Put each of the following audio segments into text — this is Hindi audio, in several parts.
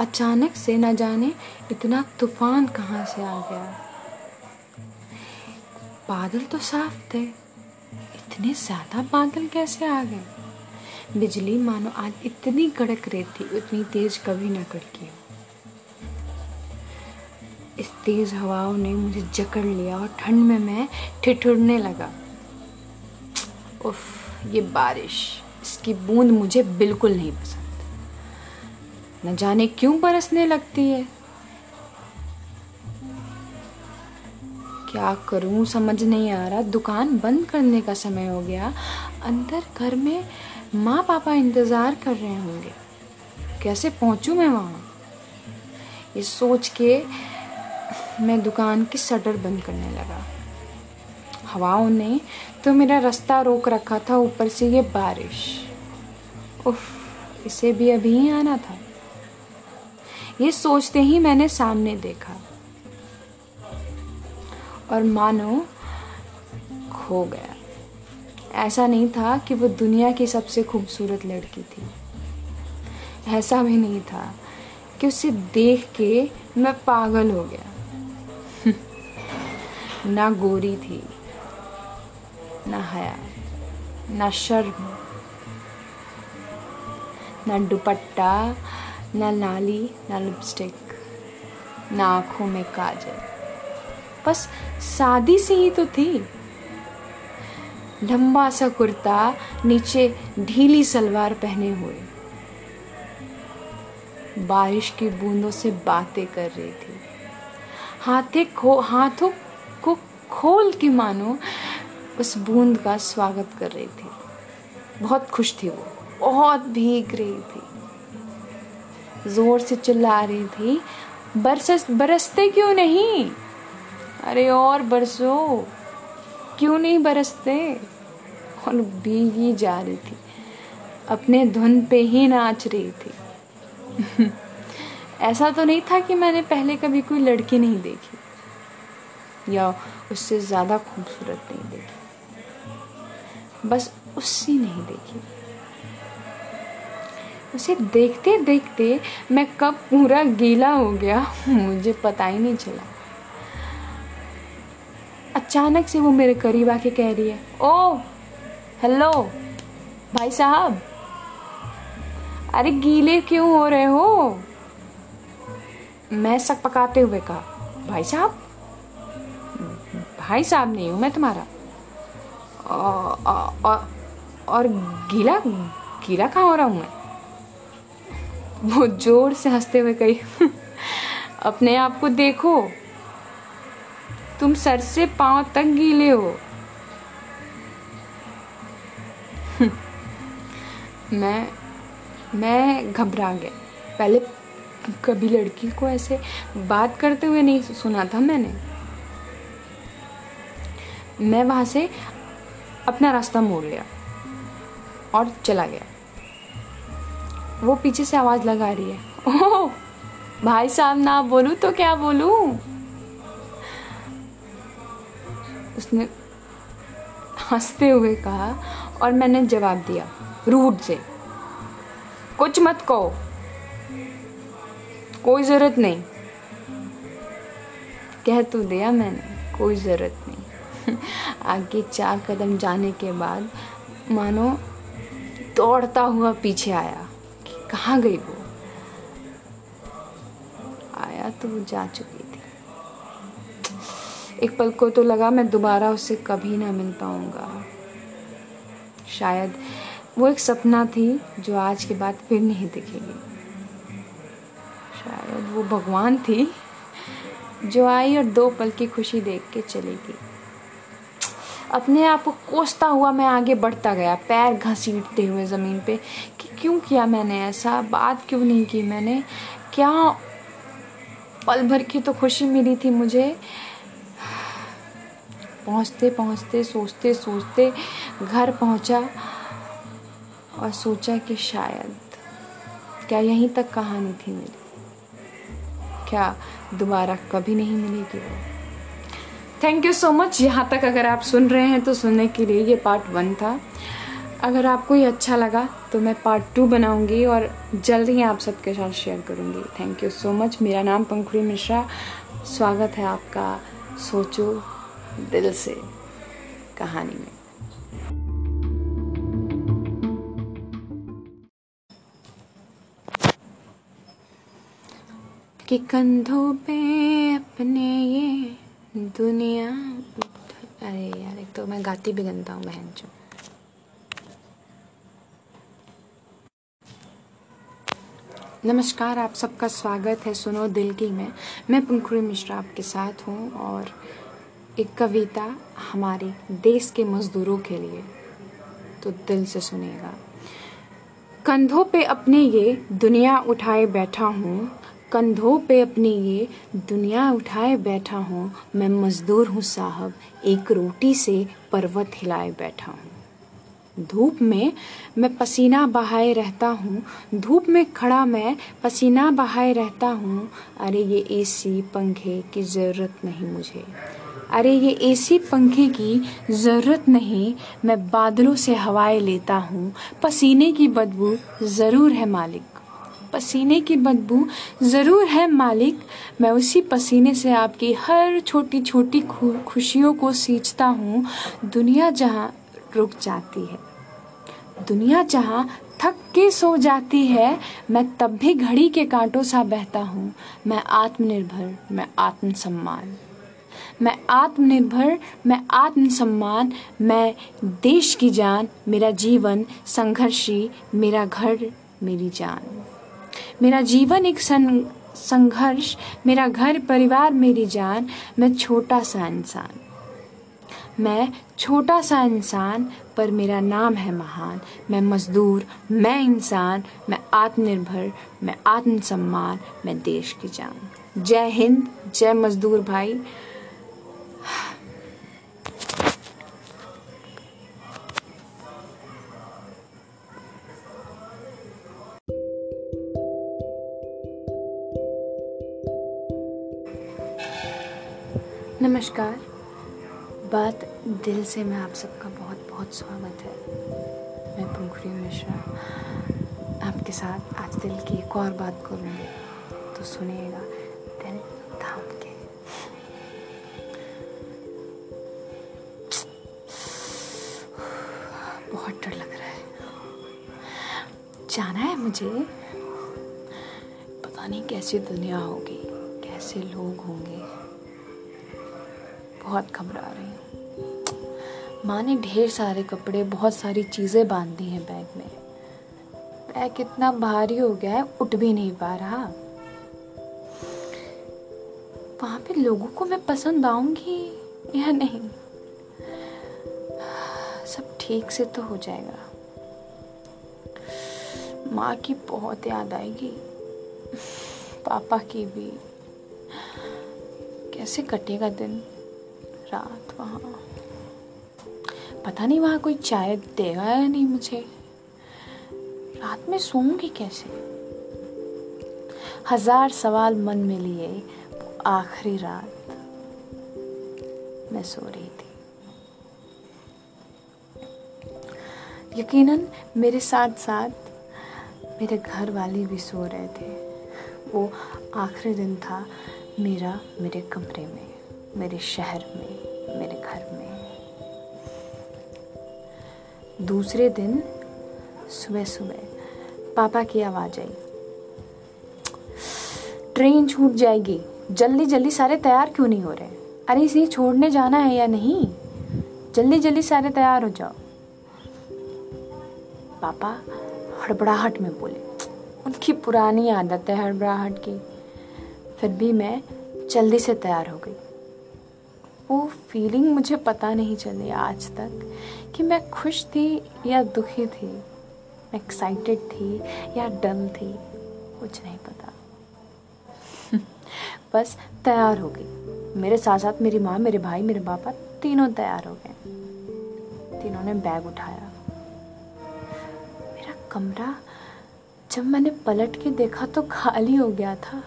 अचानक से न जाने इतना तूफ़ान कहाँ से आ गया। बादल तो साफ़ थे। इतने ज़्यादा बादल कैसे आ गए? बिजली मानो आज इतनी कड़क रही थी, उतनी तेज कभी ना कड़की हो इस तेज हवाओं ने मुझे जकड़ लिया और ठंड में मैं ठिठुरने लगा। उफ, ये बारिश, इसकी बूंद मुझे बिल्कुल नहीं पसंद। न जाने क्यों बरसने लगती है? क्या करूँ? समझ नहीं आ रहा। दुकान बंद करने का समय हो गया। अंदर घर में माँ पापा इंतज़ार कर रहे होंगे। कैसे पहुंचूं मैं वहाँ? ये सोच के मैं दुकान की शटर बंद करने लगा। हवाओं ने तो मेरा रास्ता रोक रखा था ऊपर से ये बारिश। उफ, इसे भी अभी ही आना था। ये सोचते ही मैंने सामने देखा। और मानो खो गया। ऐसा नहीं था कि वो दुनिया की सबसे खूबसूरत लड़की थी। ऐसा भी नहीं था कि उसे देख के मैं पागल हो गया। ना गोरी थी, ना हया, ना शर्म, ना दुपट्टा ना नाली, ना लिपस्टिक ना आँखों में काजल। बस सादी सी ही तो थी। लंबा सा कुर्ता, नीचे ढीली सलवार पहने हुए। बारिश की बूंदों से बातें कर रही थी। हाथे खो, हाथों को खोल के मानो, उस बूंद का स्वागत कर रही थी। बहुत खुश थी वो, बहुत भीग रही थी। ज़ोर से चिल्ला रही थी। बरस बरसते क्यों नहीं? अरे और बरसो, क्यों नहीं बरसते? और भीगी जा रही थी। अपने धुन पे ही नाच रही थी। ऐसा तो नहीं था कि मैंने पहले कभी कोई लड़की नहीं देखी। या उससे ज़्यादा खूबसूरत नहीं देखी। बस उससे नहीं देखी। उसे देखते देखते मैं कब पूरा गीला हो गया मुझे पता ही नहीं चला। अचानक से वो मेरे करीब आके कह रही है ओ हेलो भाई साहब अरे गीले क्यों हो रहे हो? मैं सक पकाते हुए कहा भाई साहब भाई साहब नहीं हूँ मैं तुम्हारा। और, और, और गीला गीला कहाँ हो रहा हूँ मैं? वो ज़ोर से हँसते हुए कही, अपने आप को देखो। तुम सर से पाँव तक गीले हो। मैं मैं घबरा गया पहले कभी लड़की को ऐसे बात करते हुए नहीं सुना था मैंने। मैं वहाँ से अपना रास्ता मोड़ लिया और चला गया। वो पीछे से आवाज़ लगा रही है। ओह, भाई साहब ना बोलू तो क्या बोलू? उसने हँसते हुए कहा और मैंने जवाब दिया, रूट से। कुछ मत कहो। कोई ज़रूरत नहीं। कह तो दिया मैंने, कोई ज़रूरत नहीं। आगे चार कदम जाने के बाद मानो दौड़ता हुआ पीछे आया। कहाँ गई वो? आया तो वो जा चुकी थी। एक पल को तो लगा मैं दोबारा उससे कभी ना मिल पाऊँगा। शायद वो एक सपना थी जो आज के बाद फिर नहीं दिखेगी। शायद वो भगवान थी जो आई और दो पल की खुशी देख के चलेगी। अपने आप को कोसता हुआ मैं आगे बढ़ता गया, पैर घसीटते हुए ज़मीन पे। कि क्यों किया मैंने ऐसा? बात क्यों नहीं की मैंने? क्या पल भर की तो खुशी मिली थी मुझे? पहुँचते, पहुँचते, सोचते सोचते घर पहुँचा और सोचा कि शायद क्या यहीं तक कहानी थी मेरी। क्या दोबारा कभी नहीं मिलेगी वो? थैंक यू सो मच यहाँ तक अगर आप सुन रहे हैं तो सुनने के लिए ये पार्ट वन था। अगर आपको ये अच्छा लगा तो मैं पार्ट टू बनाऊँगी और जल्द ही आप सबके साथ शेयर करूँगी। थैंक यू सो मच मेरा नाम पंखुड़ी मिश्रा। स्वागत है आपका सोचो दिल से कहानी में। कि कंधों पे अपने ये दुनिया अरे यार, एक तो मैं गाती भी गंदा हूँ, बहन जो नमस्कार, आप सबका स्वागत है सुनो दिल की में। मैं पंखुड़ी मिश्रा आपके साथ हूँ और एक कविता हमारे देश के मजदूरों के लिए। तो दिल से सुनेगा कंधों पे अपने ये दुनिया उठाए बैठा हूँ कंधों पे अपनी ये दुनिया उठाए बैठा हूँ, मैं मजदूर हूँ साहब, एक रोटी से पर्वत हिलाए बैठा हूँ। धूप में मैं पसीना बहाए रहता हूँ, धूप में खड़ा मैं पसीना बहाए रहता हूँ, अरे ये एसी पंखे की ज़रूरत नहीं मुझे। अरे ये एसी पंखे की ज़रूरत नहीं, मैं बादलों से हवाएँ लेता हूँ, पसीने की बदबू ज़रूर है मालिक। पसीने की बदबू ज़रूर है, मालिक। मैं उसी पसीने से आपकी हर छोटी छोटी खुशियों को सींचता हूँ। दुनिया जहाँ रुक जाती है, दुनिया जहाँ थक के सो जाती है, मैं तब भी घड़ी के कांटों सा बहता हूँ। मैं आत्मनिर्भर, मैं आत्मसम्मान। मैं आत्मनिर्भर, मैं आत्मसम्मान। मैं देश की जान, मेरा जीवन, संघर्षी, मेरा घर, मेरी जान। मेरा जीवन एक सं संघर्ष, मेरा घर, परिवार, मेरी जान, मैं छोटा सा इंसान। मैं छोटा सा इंसान, पर मेरा नाम है महान। मैं मजदूर, मैं इंसान, मैं आत्मनिर्भर, मैं आत्मसम्मान, मैं देश की जान। जय हिंद, जय मजदूर भाई। नमस्कार। बात दिल से मैं आप सबका बहुत बहुत स्वागत है। मैं पंखुड़ी मिश्रा, आपके साथ आज दिल की एक और बात करूँगी। तो सुनिएगा, दिल थाम के। बहुत डर लग रहा है। जाना है मुझे? पता नहीं कैसी दुनिया होगी, कैसे लोग होंगे। बहुत घबरा रही हूँ। माँ ने ढेर सारे कपड़े, बहुत सारी चीज़ें बाँध दी हैं बैग में। बैग इतना भारी हो गया है, उठ भी नहीं पा रहा। वहाँ पे लोगों को मैं पसंद आऊँगी या नहीं? सब ठीक से तो हो जाएगा। माँ की बहुत याद आएगी। पापा की भी। कैसे कटेगा दिन? रात वहाँ। पता नहीं वहाँ कोई चाय देगा या नहीं मुझे। रात में सोऊँगी कैसे? हज़ार सवाल मन में लिए आखिरी रात। मैं सो रही थी। यकीनन मेरे साथ साथ मेरे घर वाले भी सो रहे थे। वो आखिरी दिन था मेरा मेरे कमरे में। मेरे शहर में, मेरे घर में। दूसरे दिन सुबह सुबह पापा की आवाज़ आई। ट्रेन छूट जाएगी। जल्दी जल्दी सारे तैयार क्यों नहीं हो रहे? अरे, इसे छोड़ने जाना है या नहीं? जल्दी जल्दी सारे तैयार हो जाओ। पापा हड़बड़ाहट में बोले, उनकी पुरानी आदत है हड़बड़ाहट की। फिर भी मैं जल्दी से तैयार हो गई। वो फीलिंग मुझे पता नहीं चली आज तक कि मैं खुश थी या दुखी थी मैं एक्साइटेड थी या डल थी, कुछ नहीं पता। बस तैयार हो गई। मेरे साथ साथ मेरी माँ, मेरे भाई, मेरे पापा तीनों तैयार हो गए। तीनों ने बैग उठाया। मेरा कमरा जब मैंने पलट के देखा तो खाली हो गया था।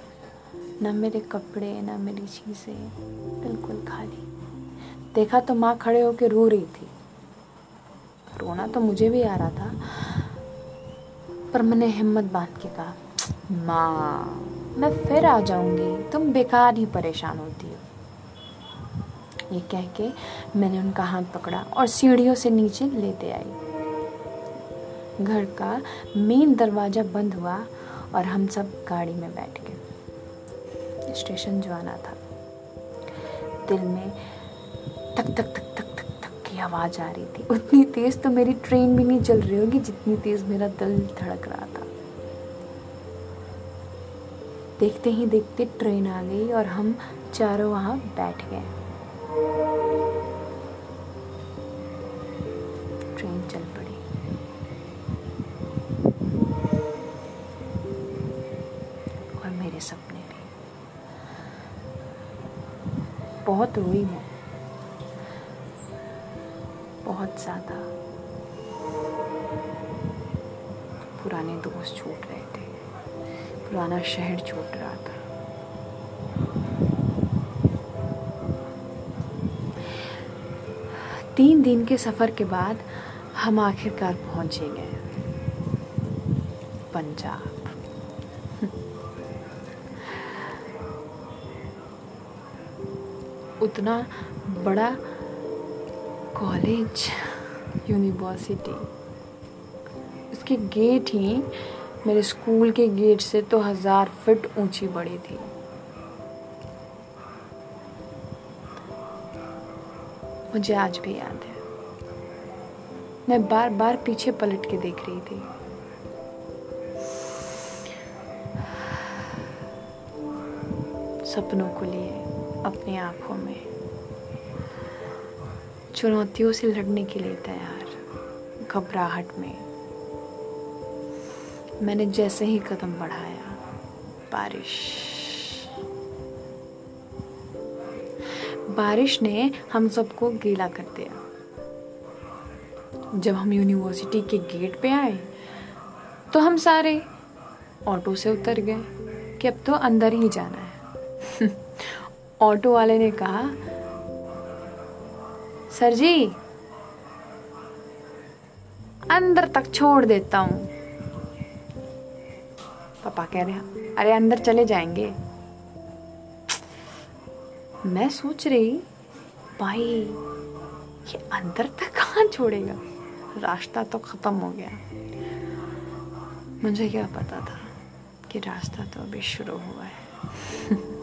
ना मेरे कपड़े, ना मेरी चीज़ें, बिल्कुल खाली। देखा तो माँ खड़े होकर रो रही थी। रोना तो मुझे भी आ रहा था, पर मैंने हिम्मत बाँध के कहा, माँ, मैं फिर आ जाऊँगी। तुम बेकार ही परेशान होती हो। ये कह के मैंने उनका हाथ पकड़ा और सीढ़ियों से नीचे लेते आई। घर का मेन दरवाज़ा बंद हुआ और हम सब गाड़ी में बैठ गए। स्टेशन जो आना था। दिल में तक तक तक तक तक तक की आवाज़ आ रही थी। उतनी तेज़ तो मेरी ट्रेन भी नहीं चल रही होगी जितनी तेज़ मेरा दिल धड़क रहा था। देखते ही देखते ट्रेन आ गई और हम चारों वहाँ बैठ गए। ट्रेन चल पड़ी। और मेरे सपने भी। बहुत रोई मैं। बहुत ज़्यादा। पुराने दोस्त छूट रहे थे। पुराना शहर छूट रहा था। तीन दिन के सफ़र के बाद हम आखिरकार पहुँचे गए पंजाब। उतना बड़ा कॉलेज, यूनिवर्सिटी। उसके गेट ही, मेरे स्कूल के गेट से तो हज़ार फीट ऊँची बड़ी थी। मुझे आज भी याद है। मैं बार बार पीछे पलट के देख रही थी। सपनों को लिए अपनी आँखों में। चुनौतियों से लड़ने के लिए तैयार। घबराहट में। मैंने जैसे ही कदम बढ़ाया, बारिश। बारिश ने हम सबको गीला कर दिया। जब हम यूनिवर्सिटी के गेट पे आए तो हम सारे ऑटो से उतर गए कि अब तो अंदर ही जाना है। ऑटो वाले ने कहा सर जी, अंदर तक छोड़ देता हूँ। पापा कह रहे अरे, अंदर चले जाएँगे। मैं सोच रही, भाई, ये अंदर तक कहाँ छोड़ेगा? रास्ता तो ख़त्म हो गया। मुझे क्या पता था कि रास्ता तो अभी शुरू हुआ है।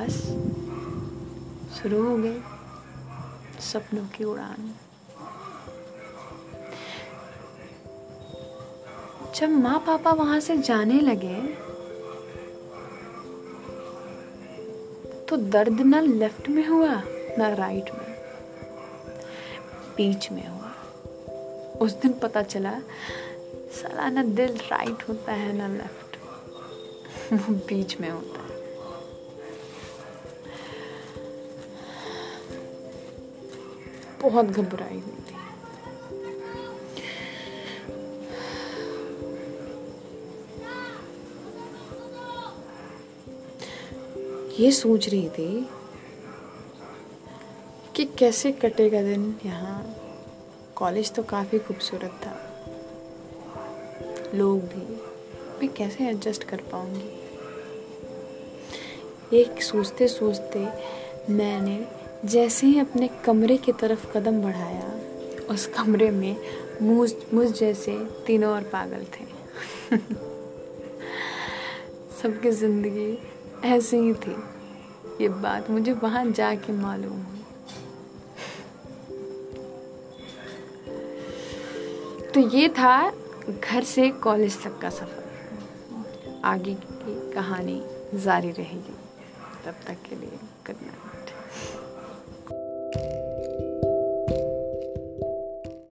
बस शुरू हो गई सपनों की उड़ान। जब माँ पापा वहाँ से जाने लगे तो दर्द ना लेफ़्ट में हुआ, ना राइट में, बीच में हुआ। उस दिन पता चला, साला ना दिल राइट होता है, ना लेफ़्ट। बीच में होता बहुत घबराई हुई थी। ये सोच रही थी कि कैसे कटेगा दिन। यहाँ कॉलेज तो काफ़ी खूबसूरत था। लोग भी, मैं कैसे एडजस्ट कर पाऊँगी? एक सोचते सोचते मैंने जैसे ही अपने कमरे की तरफ़ कदम बढ़ाया, उस कमरे में मुझ मुझ जैसे तीनों और पागल थे। सबकी ज़िंदगी ऐसी ही थी। ये बात मुझे वहाँ जाके मालूम हुई। तो ये था घर से कॉलेज तक का सफ़र। आगे की कहानी जारी रहेगी। तब तक के लिए गुड नाइट